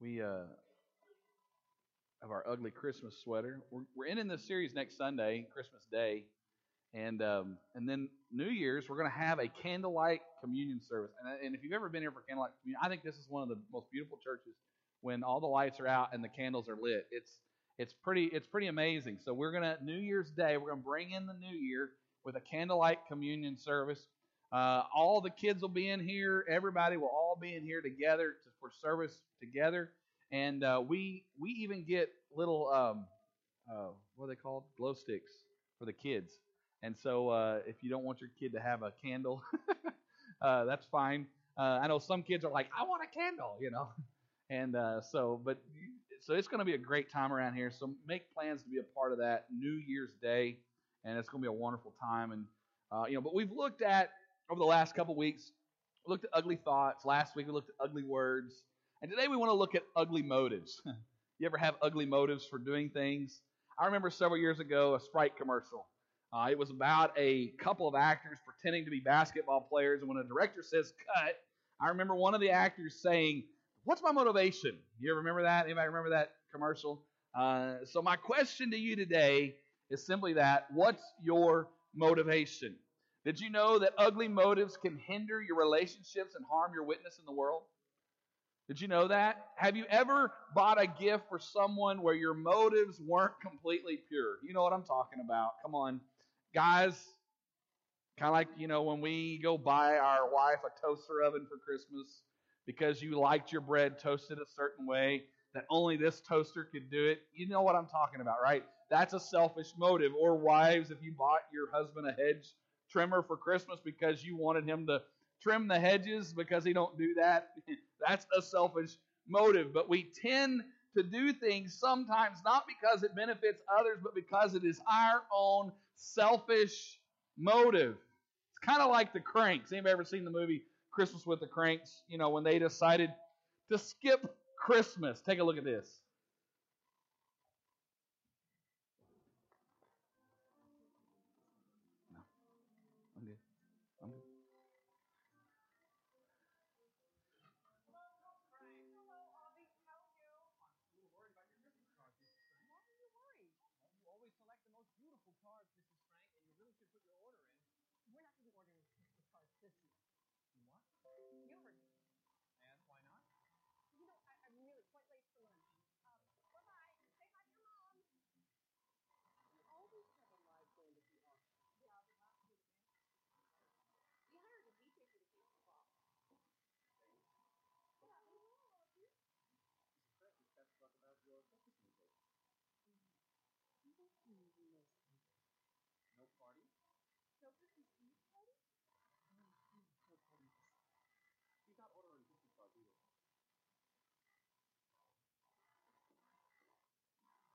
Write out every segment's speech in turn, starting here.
we uh, have our ugly Christmas sweater. We're, we're ending this series next Sunday, Christmas Day, and um, and then New Year's we're going to have a candlelight communion service. And, and if you've ever been here for candlelight communion, I think this is one of the most beautiful churches when all the lights are out and the candles are lit. It's it's pretty it's pretty amazing. So we're gonna New Year's Day we're gonna bring in the New Year with a candlelight communion service. Uh, all the kids will be in here. Everybody will all be in here together to, for service together. And uh, we we even get little um, uh, what are they called? Glow sticks for the kids. And so uh, if you don't want your kid to have a candle, uh, that's fine. Uh, I know some kids are like, I want a candle, you know. And so, but so it's going to be a great time around here. So make plans to be a part of that New Year's Day, and it's going to be a wonderful time. And you know, but we've looked at over the last couple weeks, we looked at ugly thoughts. Last week we looked at ugly words, and today we want to look at ugly motives. you ever have ugly motives for doing things? I remember several years ago a Sprite commercial. Uh, it was about a couple of actors pretending to be basketball players, and when a director says cut, I remember one of the actors saying, What's my motivation? You ever remember that? Anybody remember that commercial? Uh, so my question to you today is simply that: What's your motivation? Did you know that ugly motives can hinder your relationships and harm your witness in the world? Did you know that? Have you ever bought a gift for someone where your motives weren't completely pure? You know what I'm talking about. Come on. Guys, kind of like, you know, when we go buy our wife a toaster oven for Christmas because you liked your bread toasted a certain way that only this toaster could do it. You know what I'm talking about, right? That's a selfish motive. Or wives, if you bought your husband a hedge trimmer for Christmas because you wanted him to trim the hedges because he don't do that, that's a selfish motive. But we tend to do things sometimes not because it benefits others, but because it is our own selfish motive. It's kind of like the Cranks. Anybody ever seen the movie Christmas with the Cranks, you know, when they decided to skip Christmas. Take a look at this. Talk about your Christmas music. you don't even know something. No party? No Christmas Eve party? No, no, no party. She's not ordering Christmas cards either.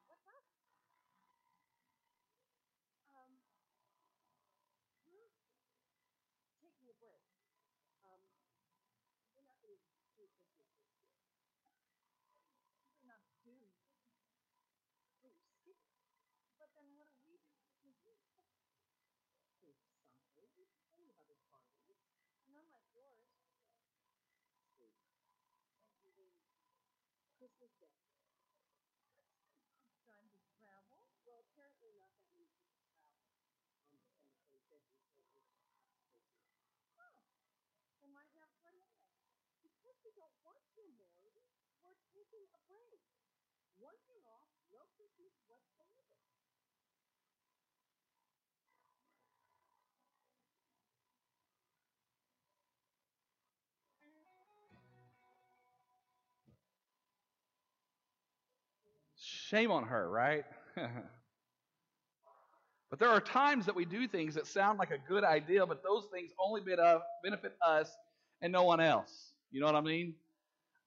What's up? Um, we're taking a break. Um, we're not going to do Christmas this year. We're not doing Christmas. Oh, you're skip it. But then what do we do? There's something. Of other parties. None like yours. Sweet. You mean Christmas Day? Time to travel? Well, apparently not that many people travel on December 25th and so it's Oh, then why have fun anyway? Because we don't want to marry, we're taking a break. One year off, no Christmas whatsoever. Shame on her, right? but there are times that we do things that sound like a good idea, but those things only benefit us and no one else. You know what I mean?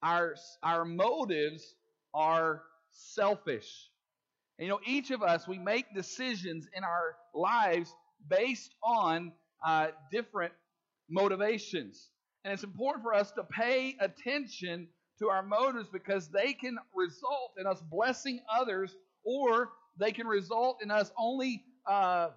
Our, our motives are selfish. And you know, each of us, we make decisions in our lives based on uh, different motivations. And it's important for us to pay attention to our motives because they can result in us blessing others or they can result in us only uh,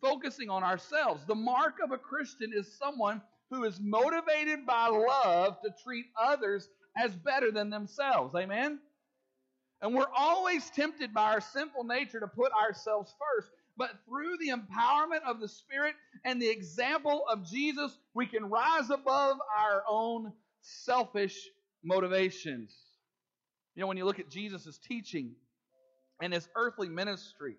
focusing on ourselves. The mark of a Christian is someone who is motivated by love to treat others as better than themselves. Amen? And we're always tempted by our sinful nature to put ourselves first. But through the empowerment of the Spirit and the example of Jesus, we can rise above our own selfish motivations. You know, when you look at Jesus' teaching and his earthly ministry,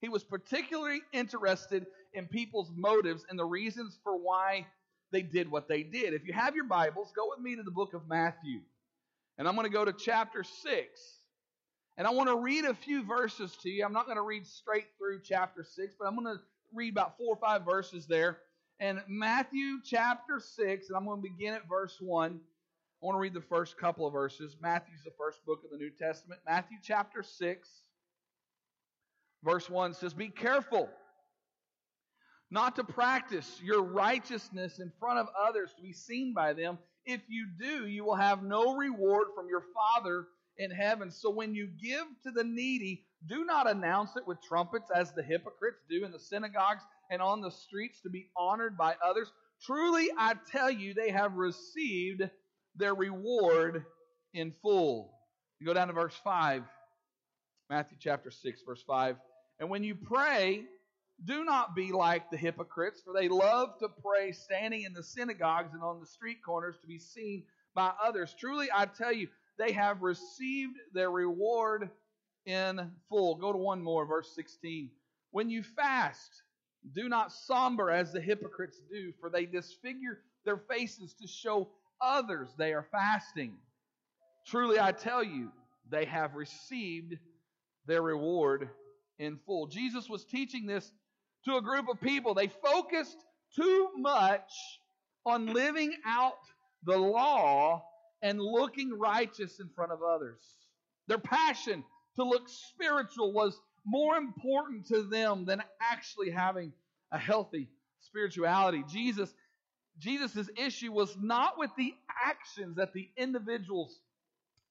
he was particularly interested in people's motives and the reasons for why they did what they did. If you have your Bibles, go with me to the book of Matthew. And I'm going to go to chapter 6. And I want to read a few verses to you. I'm not going to read straight through chapter 6, but I'm going to read about four or five verses there. And Matthew chapter 6, and I'm going to begin at verse 1. I want to read the first couple of verses. Matthew's the first book of the New Testament. Matthew chapter 6, verse 1 says, Be careful not to practice your righteousness in front of others to be seen by them. If you do, you will have no reward from your Father in heaven. So when you give to the needy, do not announce it with trumpets as the hypocrites do in the synagogues and on the streets to be honored by others. Truly, I tell you, they have received their reward in full. You go down to verse 5, Matthew chapter 6, verse 5. And when you pray, do not be like the hypocrites, for they love to pray standing in the synagogues and on the street corners to be seen by others. Truly, I tell you, they have received their reward in full. Go to one more, verse 16. When you fast, do not somber as the hypocrites do, for they disfigure their faces to show others they are fasting. Truly, I tell you, they have received their reward in full. Jesus was teaching this to a group of people. They focused too much on living out the law and looking righteous in front of others. Their passion to look spiritual was more important to them than actually having a healthy spirituality. Jesus Jesus' issue was not with the actions that the individuals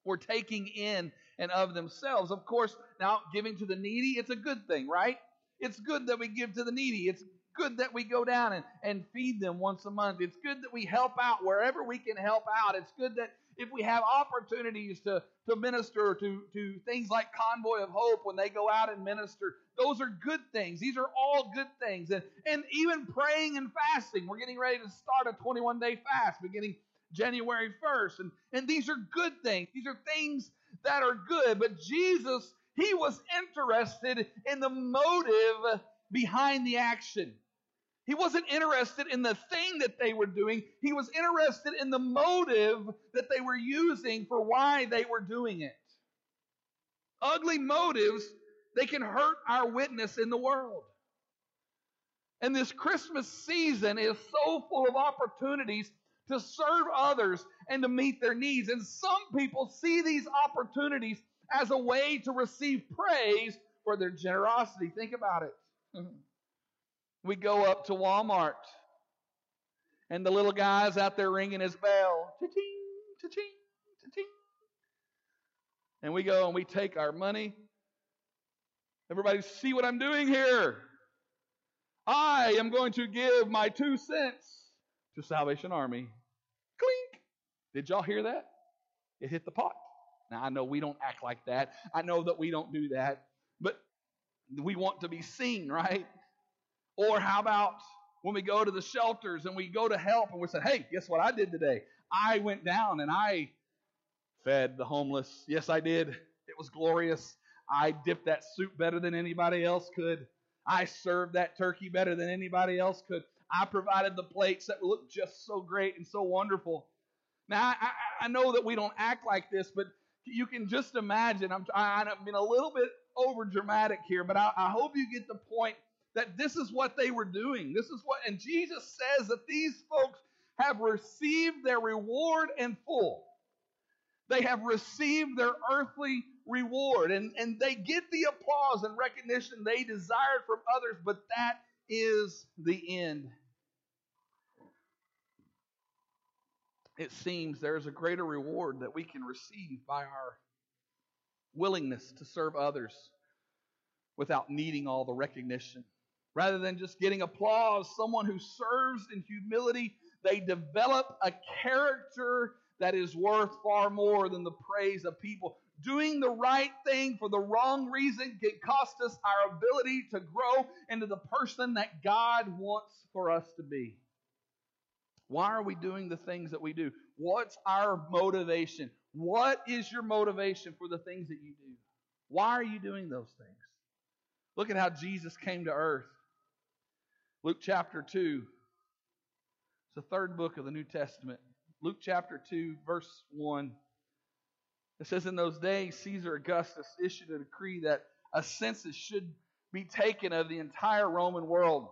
were taking in and of themselves. Of course, now giving to the needy, it's a good thing, right? It's good that we give to the needy. It's good that we go down and, and feed them once a month. It's good that we help out wherever we can help out. It's good that if we have opportunities to, to minister to, to things like Convoy of Hope when they go out and minister, those are good things. These are all good things. And, and even praying and fasting. We're getting ready to start a 21 day fast beginning January 1st. And, and these are good things. These are things that are good. But Jesus, he was interested in the motive behind the action. He wasn't interested in the thing that they were doing. He was interested in the motive that they were using for why they were doing it. Ugly motives, they can hurt our witness in the world. And this Christmas season is so full of opportunities to serve others and to meet their needs. And some people see these opportunities as a way to receive praise for their generosity. Think about it. we go up to Walmart, and the little guy's out there ringing his bell. Cha-ching, cha-ching, cha-ching. And we go and we take our money. Everybody see what I'm doing here. I am going to give my two cents to Salvation Army. Clink. Did y'all hear that? It hit the pot. Now, I know we don't act like that. I know that we don't do that. But we want to be seen, right? Or how about when we go to the shelters and we go to help and we say, hey, guess what I did today? I went down and I fed the homeless. Yes, I did. It was glorious. I dipped that soup better than anybody else could. I served that turkey better than anybody else could. I provided the plates that looked just so great and so wonderful. Now, I, I, I know that we don't act like this, but you can just imagine. I'm, I'm being a little bit over dramatic here, but I, I hope you get the point that this is what they were doing. This is what, and Jesus says that these folks have received their reward in full. They have received their earthly reward, and, and they get the applause and recognition they desired from others, but that is the end. It seems there is a greater reward that we can receive by our willingness to serve others without needing all the recognition Rather than just getting applause, someone who serves in humility, they develop a character that is worth far more than the praise of people. Doing the right thing for the wrong reason can cost us our ability to grow into the person that God wants for us to be. Why are we doing the things that we do? What's our motivation? What is your motivation for the things that you do? Why are you doing those things? Look at how Jesus came to earth. Luke chapter 2. It's the third book of the New Testament. Luke chapter 2, verse 1. It says, In those days, Caesar Augustus issued a decree that a census should be taken of the entire Roman world.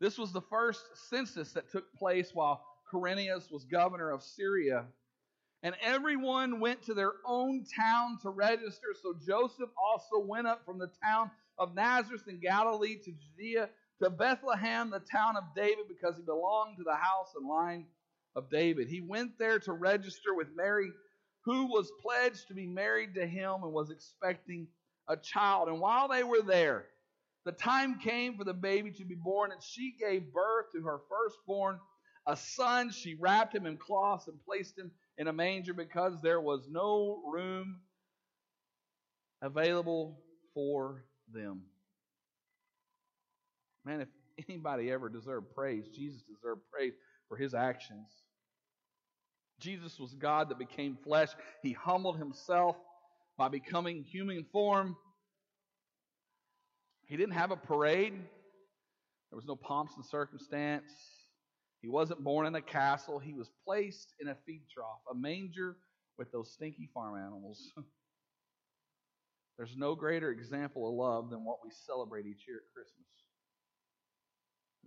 This was the first census that took place while Quirinius was governor of Syria. And everyone went to their own town to register. So Joseph also went up from the town of Nazareth in Galilee to Judea, to Bethlehem, the town of David, because he belonged to the house and line of David. He went there to register with Mary, who was pledged to be married to him and was expecting a child. And while they were there, the time came for the baby to be born, and she gave birth to her firstborn, a son. She wrapped him in cloths and placed him in a manger because there was no room available for them. Man, if anybody ever deserved praise, Jesus deserved praise for his actions. Jesus was God that became flesh. He humbled himself by becoming human form. He didn't have a parade. There was no pomps and circumstance. He wasn't born in a castle. He was placed in a feed trough, a manger with those stinky farm animals. There's no greater example of love than what we celebrate each year at Christmas.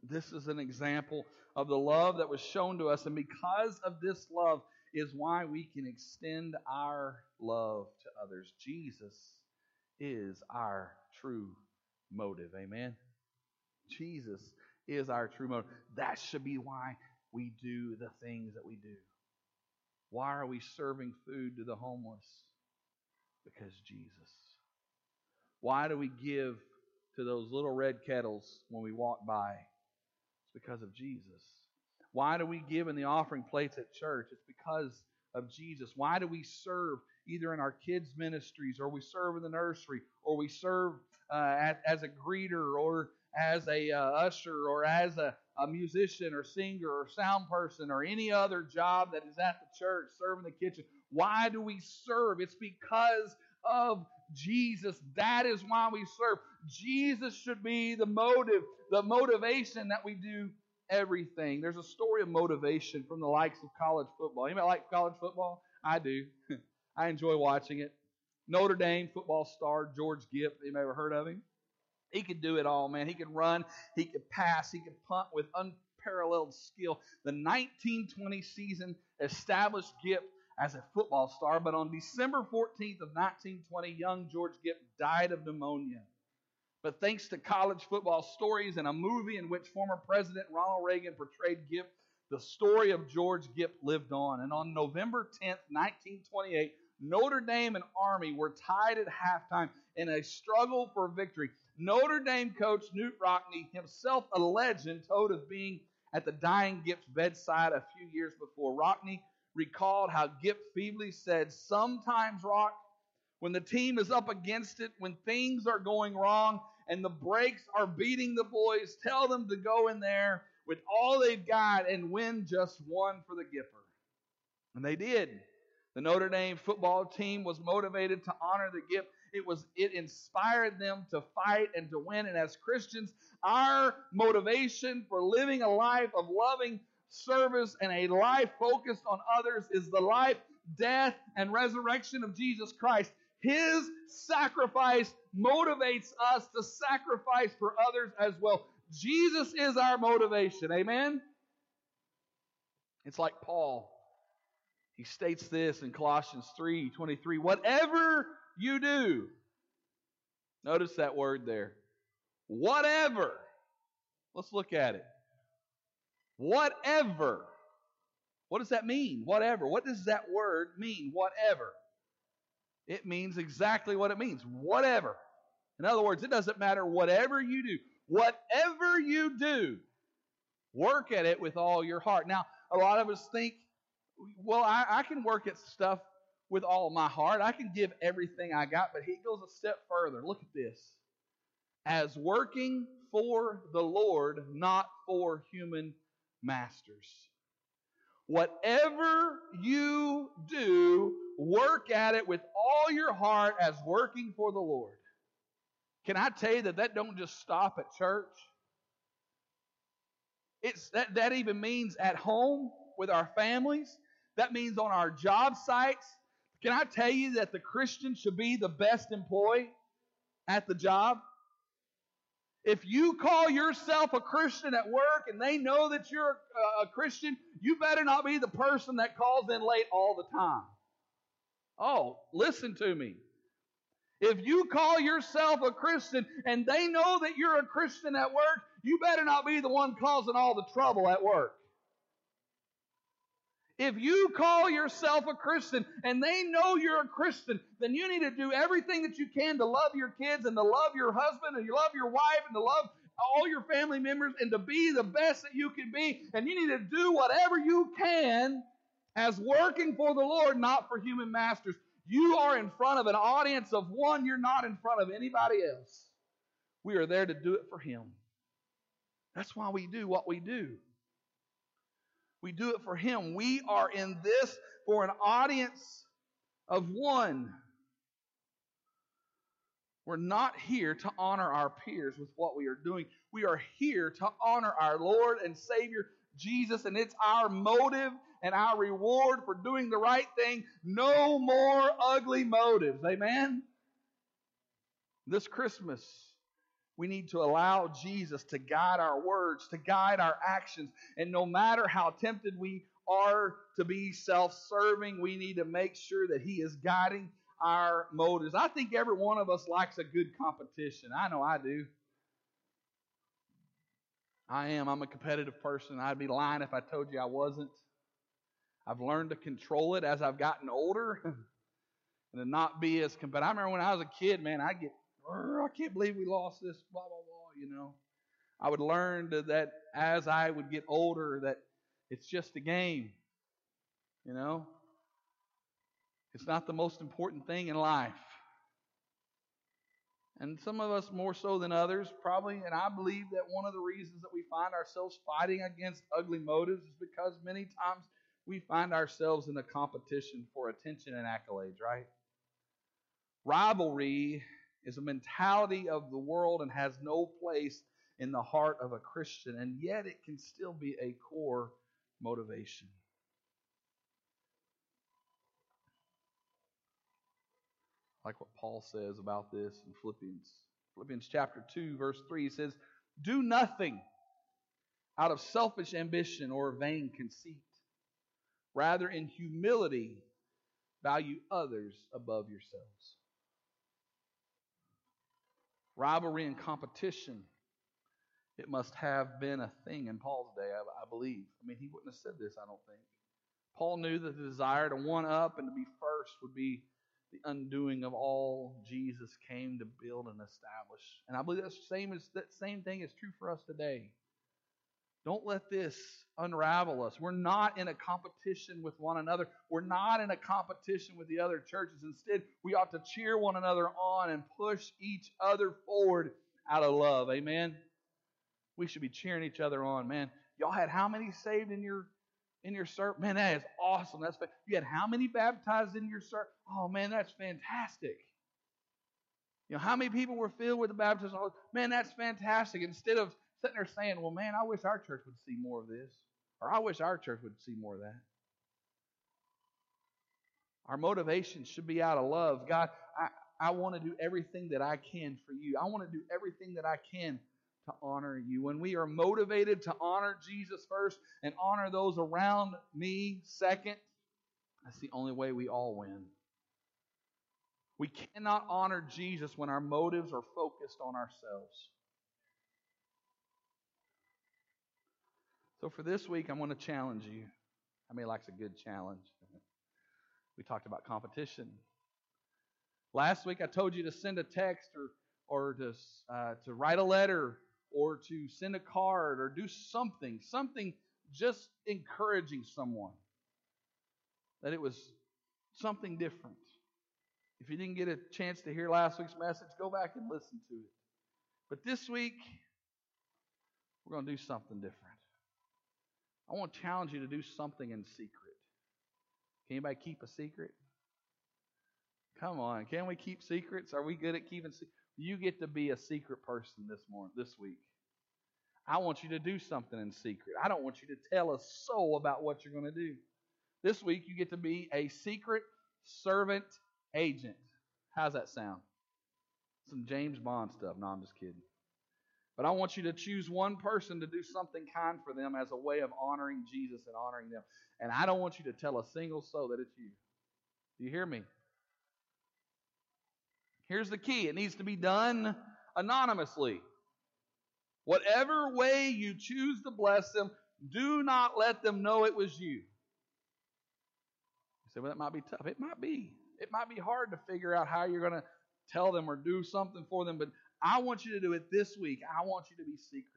This is an example of the love that was shown to us, and because of this love is why we can extend our love to others. Jesus is our true motive. Amen. Jesus is our true motive. That should be why we do the things that we do. Why are we serving food to the homeless? Because Jesus. Why do we give to those little red kettles when we walk by? It's because of Jesus. Why do we give in the offering plates at church? It's because of Jesus. Why do we serve either in our kids' ministries or we serve in the nursery or we serve uh, as, as, a greeter or as a uh, usher or as a, a musician or singer or sound person or any other job that is at the church, serving the kitchen? Why do we serve? It's because of Jesus. That is why we serve. Jesus should be the motive, the motivation that we do everything. There's a story of motivation from the likes of college football. Anybody like college football? I do. I enjoy watching it. Notre Dame football star George Gipp. Anybody ever heard of him? He could do it all, man. He could run, he could pass, he could punt with unparalleled skill. The 1920 season established Gipp as a football star, but on December 14th of 1920, young George Gipp died of pneumonia. But thanks to college football stories and a movie in which former President Ronald Reagan portrayed Gipp, the story of George Gipp lived on. And on November 10th, 1928, Notre Dame and Army were tied at halftime in a struggle for victory. Notre Dame coach Knute Rockne, himself a legend, told of being at the dying Gipp's bedside a few years before. Rockne recalled how Gipp feebly said, Sometimes, Rock, when the team is up against it, when things are going wrong and the breaks are beating the boys, tell them to go in there with all they've got and win just one for the Gipper. And they did. The Notre Dame football team was motivated to honor the Gipp. It was it inspired them to fight and to win. And as Christians, our motivation for living a life of loving service and a life focused on others is the life, death, and resurrection of Jesus Christ. His sacrifice motivates us to sacrifice for others as well. Jesus is our motivation. Amen? It's like Paul. He states this in Colossians 3 23. Whatever you do, notice that word there. Whatever. Let's look at it. Whatever. What does that mean? Whatever. What does that word mean? Whatever. It means exactly what it means. Whatever. In other words, it doesn't matter whatever you do. Whatever you do, work at it with all your heart. Now, a lot of us think well, I, I can work at stuff with all my heart. I can give everything I got, but he goes a step further. Look at this. As working for the Lord, not for human masters. Whatever you do, work at it with all your heart as working for the Lord. Can I tell you that that don't just stop at church? It's that, that even means at home with our families. That means on our job sites. Can I tell you that the Christian should be the best employee at the job? If you call yourself a Christian at work and they know that you're a, Christian, you better not be the person that calls in late all the time. Oh, listen to me. If you call yourself a Christian and they know that you're a Christian at work, you better not be the one causing all the trouble at work. If you call yourself a Christian and they know you're a Christian, then you need to do everything that you can to love your kids and to love your husband and you love your wife and to love all your family members and to be the best that you can be. And you need to do whatever you can as working for the Lord, not for human masters. You are in front of an audience of one, you're not in front of anybody else. We are there to do it for Him. That's why we do what we do. We do it for Him. We are in this for an audience of one. We're not here to honor our peers with what we are doing. We are here to honor our Lord and Savior Jesus, and it's our motive and our reward for doing the right thing. No more ugly motives. Amen? This Christmas, we need to allow Jesus to guide our words, to guide our actions. And no matter how tempted we are to be self serving, we need to make sure that He is guiding our motives. I think every one of us likes a good competition. I know I do. I am. I'm a competitive person. I'd be lying if I told you I wasn't. I've learned to control it as I've gotten older and to not be as competitive. I remember when I was a kid, man, I'd get I can't believe we lost this, blah, blah, blah, you know. I would learn that as I would get older that it's just a game, you know. It's not the most important thing in life. And some of us more so than others, probably, and I believe that one of the reasons that we find ourselves fighting against ugly motives is because many times we find ourselves in a competition for attention and accolades, right? Rivalry is a mentality of the world and has no place in the heart of a Christian, and yet it can still be a core motivation. Like what Paul says about this in Philippians. Philippians chapter 2, verse 3 says, Do nothing out of selfish ambition or vain conceit. Rather, in humility, value others above yourselves rivalry and competition. It must have been a thing in Paul's day, I, I believe. I mean, he wouldn't have said this, I don't think. Paul knew that the desire to one up and to be first would be the undoing of all Jesus came to build and establish. And I believe that's the same as that same thing is true for us today. Don't let this unravel us. We're not in a competition with one another. We're not in a competition with the other churches. Instead, we ought to cheer one another on and push each other forward out of love. Amen. We should be cheering each other on, man. Y'all had how many saved in your in your service? Man, that is awesome. That's you had how many baptized in your service? Oh man, that's fantastic. You know, how many people were filled with the baptism? Man, that's fantastic. Instead of sitting there saying, well, man, I wish our church would see more of this, or I wish our church would see more of that. Our motivation should be out of love. God, I, I want to do everything that I can for you. I want to do everything that I can to honor you. When we are motivated to honor Jesus first and honor those around me second, that's the only way we all win. We cannot honor Jesus when our motives are focused on ourselves. So for this week, I'm going to challenge you. How many likes a good challenge? we talked about competition. Last week, I told you to send a text or or to uh, to write a letter or to send a card or do something, something just encouraging someone. that it was something different. If you didn't get a chance to hear last week's message, go back and listen to it. But this week, we're going to do something different. I want to challenge you to do something in secret. Can anybody keep a secret? Come on, can we keep secrets? Are we good at keeping secrets? You get to be a secret person this morning, this week. I want you to do something in secret. I don't want you to tell a soul about what you're going to do. This week, you get to be a secret servant agent. How's that sound? Some James Bond stuff. No, I'm just kidding. But I want you to choose one person to do something kind for them as a way of honoring Jesus and honoring them. And I don't want you to tell a single soul that it's you. Do you hear me? Here's the key it needs to be done anonymously. Whatever way you choose to bless them, do not let them know it was you. You say, well, that might be tough. It might be. It might be hard to figure out how you're going to tell them or do something for them, but I want you to do it this week. I want you to be secretive.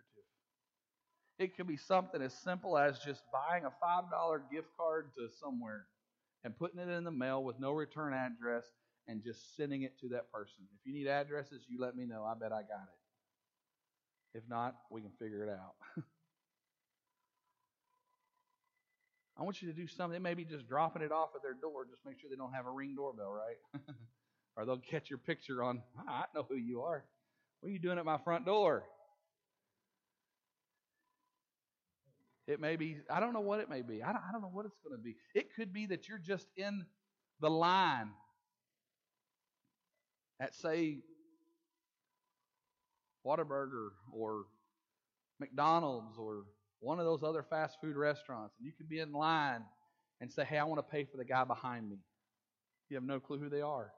It could be something as simple as just buying a $5 gift card to somewhere and putting it in the mail with no return address and just sending it to that person. If you need addresses, you let me know. I bet I got it. If not, we can figure it out. I want you to do something. It may be just dropping it off at their door. Just make sure they don't have a ring doorbell, right? or they'll catch your picture on, ah, I know who you are. What are you doing at my front door? It may be, I don't know what it may be. I don't, I don't know what it's going to be. It could be that you're just in the line at, say, Whataburger or McDonald's or one of those other fast food restaurants, and you could be in line and say, Hey, I want to pay for the guy behind me. You have no clue who they are.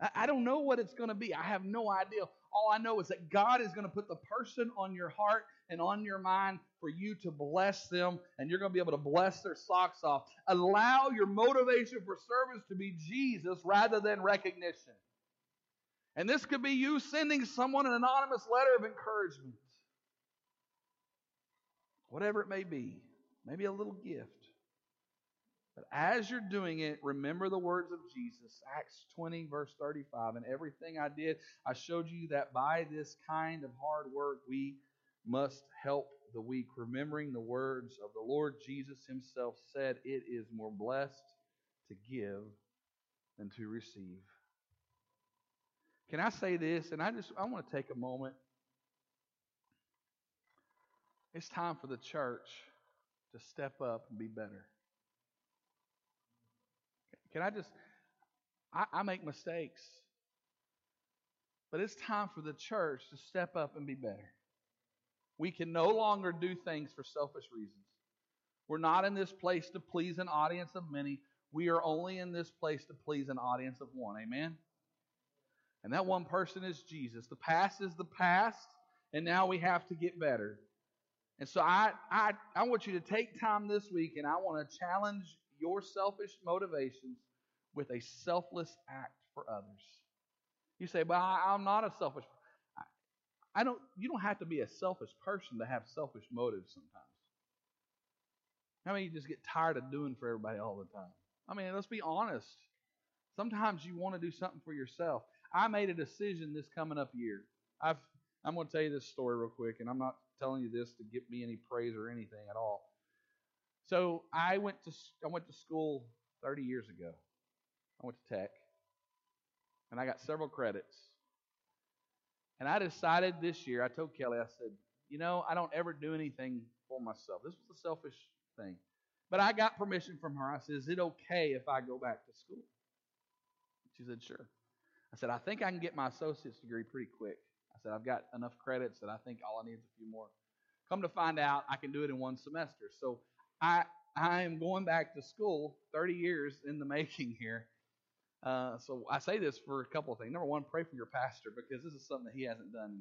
I, I don't know what it's going to be. I have no idea. All I know is that God is going to put the person on your heart and on your mind for you to bless them, and you're going to be able to bless their socks off. Allow your motivation for service to be Jesus rather than recognition. And this could be you sending someone an anonymous letter of encouragement. Whatever it may be, maybe a little gift. But as you're doing it, remember the words of Jesus, Acts 20, verse 35. And everything I did, I showed you that by this kind of hard work, we must help the weak. Remembering the words of the Lord Jesus himself said, It is more blessed to give than to receive. Can I say this? And I just I want to take a moment. It's time for the church to step up and be better. Can I just I, I make mistakes. But it's time for the church to step up and be better. We can no longer do things for selfish reasons. We're not in this place to please an audience of many. We are only in this place to please an audience of one. Amen? And that one person is Jesus. The past is the past, and now we have to get better. And so I, I, I want you to take time this week, and I want to challenge your selfish motivations with a selfless act for others. You say, "But I, am not a selfish." I, I don't. You don't have to be a selfish person to have selfish motives. Sometimes. How many you just get tired of doing for everybody all the time? I mean, let's be honest. Sometimes you want to do something for yourself. I made a decision this coming up year. I've I'm going to tell you this story real quick, and I'm not telling you this to get me any praise or anything at all. So I went to I went to school 30 years ago. I went to Tech, and I got several credits. And I decided this year. I told Kelly, I said, you know, I don't ever do anything for myself. This was a selfish thing, but I got permission from her. I said, is it okay if I go back to school? She said, sure. I said, I think I can get my associate's degree pretty quick. I said, I've got enough credits that I think all I need is a few more. Come to find out, I can do it in one semester. So I, I am going back to school 30 years in the making here. Uh, so I say this for a couple of things. Number one, pray for your pastor because this is something that he hasn't done.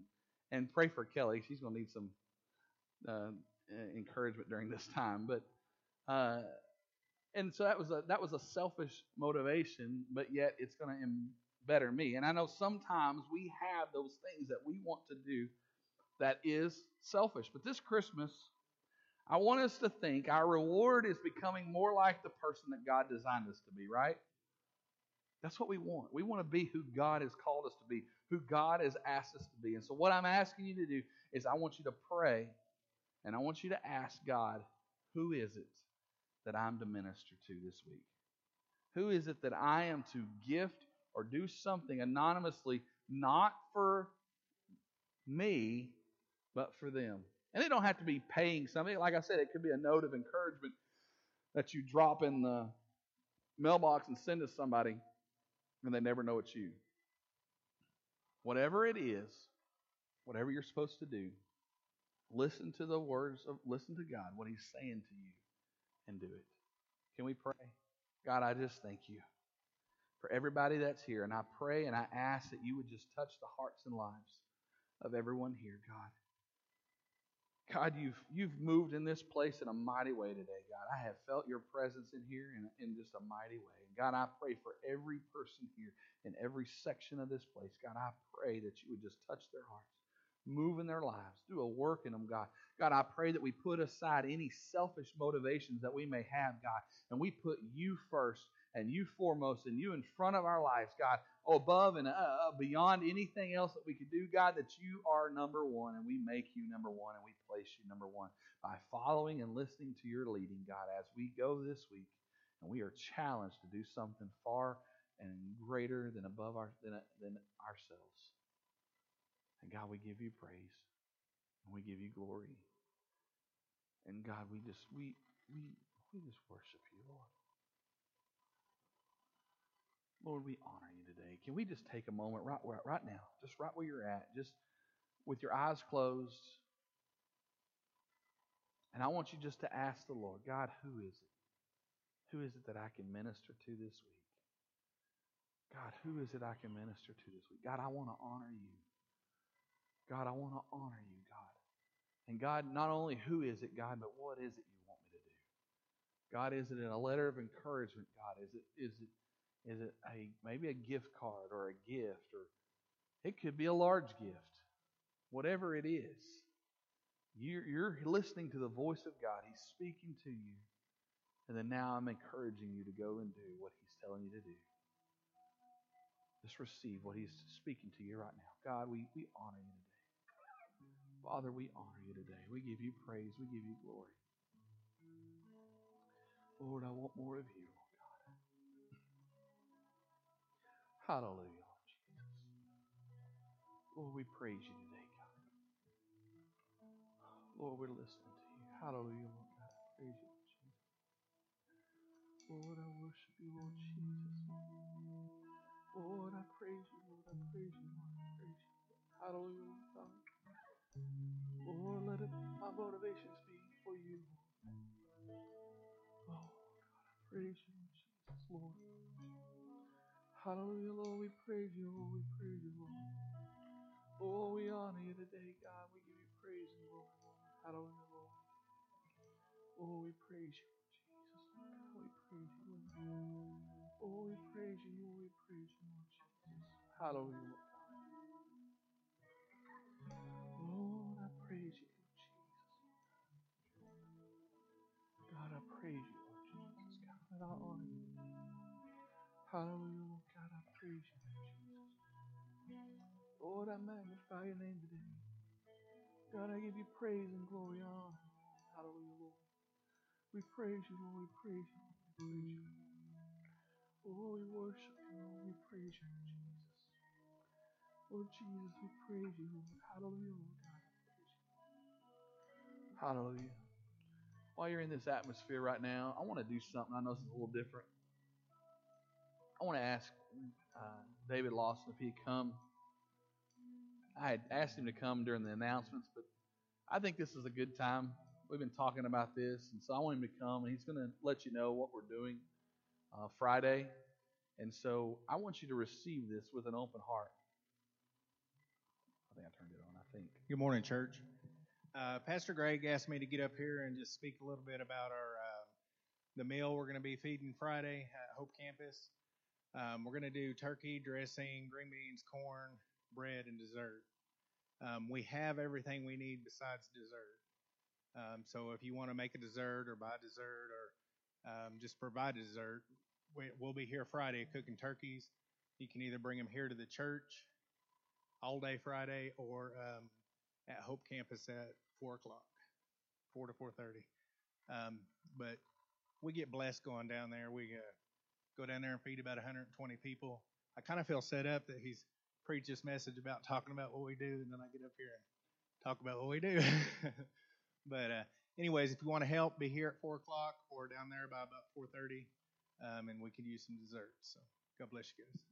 And pray for Kelly. She's going to need some uh, encouragement during this time. But uh, and so that was a that was a selfish motivation, but yet it's going to better me. And I know sometimes we have those things that we want to do that is selfish. But this Christmas, I want us to think our reward is becoming more like the person that God designed us to be, right? That's what we want. We want to be who God has called us to be, who God has asked us to be. And so, what I'm asking you to do is, I want you to pray and I want you to ask God, who is it that I'm to minister to this week? Who is it that I am to gift or do something anonymously, not for me, but for them? And it don't have to be paying something. Like I said, it could be a note of encouragement that you drop in the mailbox and send to somebody and they never know it's you. Whatever it is, whatever you're supposed to do, listen to the words of listen to God, what He's saying to you, and do it. Can we pray? God, I just thank you for everybody that's here. And I pray and I ask that you would just touch the hearts and lives of everyone here, God. God, you've you've moved in this place in a mighty way today, God. I have felt your presence in here in, in just a mighty way. God, I pray for every person here in every section of this place. God, I pray that you would just touch their hearts, move in their lives, do a work in them, God. God, I pray that we put aside any selfish motivations that we may have, God, and we put you first and you foremost and you in front of our lives, God, above and uh, uh, beyond anything else that we could do, God, that you are number one and we make you number one and we place you number one by following and listening to your leading, God, as we go this week and we are challenged to do something far and greater than above our than, than ourselves. And God, we give you praise and we give you glory. And God, we just we we we just worship you, Lord. Lord, we honor you today. Can we just take a moment right where, right now, just right where you're at, just with your eyes closed. And I want you just to ask the Lord, God, who is it? Who is it that I can minister to this week? God, who is it I can minister to this week? God, I want to honor you. God, I want to honor you, God. And God, not only who is it, God, but what is it you want me to do? God, is it in a letter of encouragement, God? Is it is it is it a maybe a gift card or a gift or it could be a large gift. Whatever it is, you're, you're listening to the voice of God. He's speaking to you. And then now I'm encouraging you to go and do what He's telling you to do. Just receive what He's speaking to you right now. God, we, we honor you today. Father, we honor you today. We give you praise. We give you glory. Lord, I want more of you. Hallelujah, Lord Jesus. Lord, we praise you today, God. Lord, we're listening to you. Hallelujah, Lord God. Praise you, Lord Jesus. Lord, I worship you, Lord Jesus. Lord, I praise you, Lord. I praise you, Lord. I praise you. Hallelujah, Lord God. Lord, let it, my motivations be for you. Oh, God, I praise you, Lord Jesus, Lord. Hallelujah, Lord. We praise you, Lord. We praise you, Lord. Oh, we honor you today, God. We give you praise Lord. Hallelujah, Lord. Oh, we praise you, Jesus. God, we praise you, Lord. Oh, we praise you, Lord. We praise you, Lord Jesus. Hallelujah, Lord. Lord, I praise you, Lord Jesus. God, I praise you, Lord Jesus. God, I honor you. Hallelujah, Lord you, Lord. Lord, I magnify your name today. God, I give you praise and glory and honor. Hallelujah, Lord. We praise you, Lord. We praise you. Lord. We praise you. Oh, we worship you, Lord. We praise you, Lord Jesus. Lord Jesus, we praise you, Lord. Hallelujah, Lord God. Hallelujah. While you're in this atmosphere right now, I want to do something. I know this is a little different. I want to ask uh, David Lawson if he'd come. I had asked him to come during the announcements, but I think this is a good time. We've been talking about this, and so I want him to come, and he's going to let you know what we're doing uh, Friday. And so I want you to receive this with an open heart. I think I turned it on, I think. Good morning, church. Uh, Pastor Greg asked me to get up here and just speak a little bit about our uh, the meal we're going to be feeding Friday at Hope Campus. Um, we're going to do turkey, dressing, green beans, corn, bread, and dessert. Um, we have everything we need besides dessert. Um, so if you want to make a dessert or buy dessert or um, just provide dessert, we, we'll be here Friday cooking turkeys. You can either bring them here to the church all day Friday or um, at Hope Campus at four o'clock, four to four thirty. Um, but we get blessed going down there. We uh, go down there and feed about 120 people. I kind of feel set up that he's preached this message about talking about what we do, and then I get up here and talk about what we do. but uh, anyways, if you want to help, be here at four o'clock or down there by about 4:30, um, and we could use some dessert. So God bless you guys.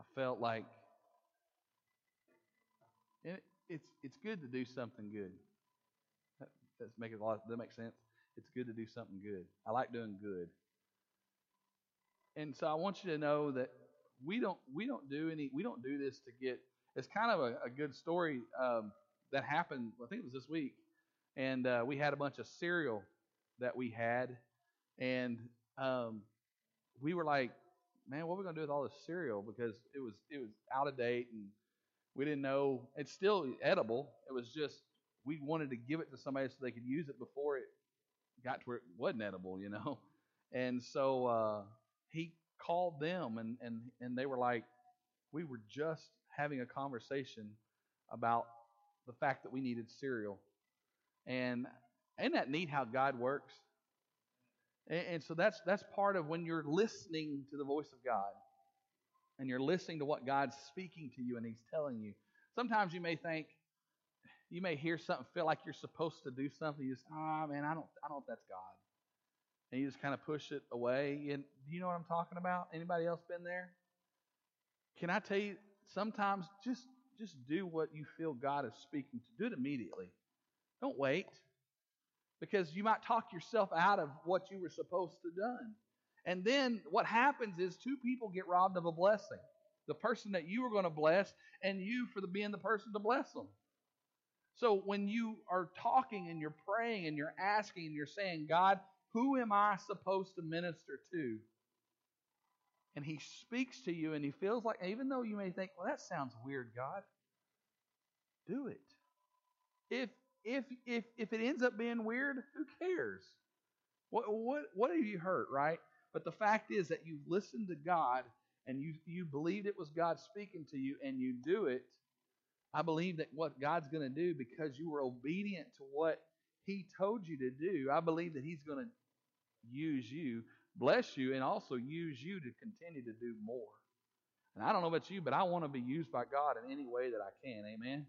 I felt like it, it's it's good to do something good. That, that's making a lot. That makes sense. It's good to do something good. I like doing good, and so I want you to know that we don't we don't do any we don't do this to get. It's kind of a, a good story um, that happened. I think it was this week, and uh, we had a bunch of cereal that we had, and um, we were like, man, what are we gonna do with all this cereal? Because it was it was out of date and we didn't know it's still edible. It was just we wanted to give it to somebody so they could use it before it got to where it wasn't edible, you know. And so uh, he called them and, and and they were like, we were just having a conversation about the fact that we needed cereal. And ain't that neat how God works? And, and so that's that's part of when you're listening to the voice of God and you're listening to what God's speaking to you and He's telling you. Sometimes you may think, you may hear something, feel like you're supposed to do something. You just, ah, oh, man, I don't, I don't know if that's God. And you just kind of push it away. And do you know what I'm talking about? Anybody else been there? Can I tell you? Sometimes just, just do what you feel God is speaking to. Do it immediately. Don't wait, because you might talk yourself out of what you were supposed to done. And then what happens is two people get robbed of a blessing. The person that you were going to bless, and you for the, being the person to bless them. So when you are talking and you're praying and you're asking and you're saying, God, who am I supposed to minister to? And he speaks to you and he feels like, even though you may think, well, that sounds weird, God, do it. If if if if it ends up being weird, who cares? What what what have you hurt, right? But the fact is that you listened to God and you, you believed it was God speaking to you and you do it. I believe that what God's going to do because you were obedient to what He told you to do, I believe that He's going to use you, bless you, and also use you to continue to do more. And I don't know about you, but I want to be used by God in any way that I can. Amen.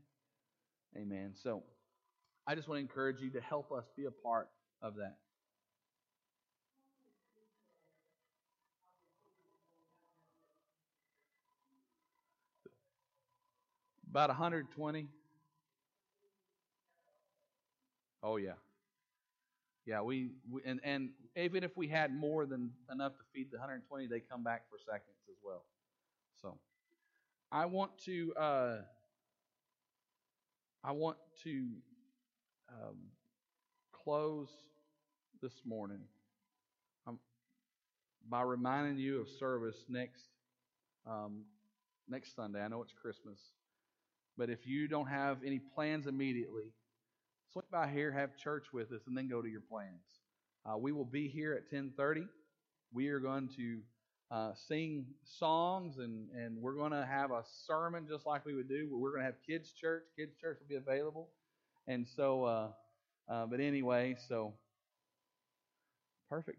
Amen. So I just want to encourage you to help us be a part of that. About 120. Oh yeah. Yeah, we, we, and and even if we had more than enough to feed the 120, they come back for seconds as well. So, I want to uh, I want to um, close this morning um, by reminding you of service next um, next Sunday. I know it's Christmas, but if you don't have any plans immediately, swing by here, have church with us, and then go to your plans. Uh, we will be here at 10:30. We are going to uh, sing songs, and and we're going to have a sermon just like we would do. We're going to have kids church. Kids church will be available, and so. Uh, uh but anyway, so perfect.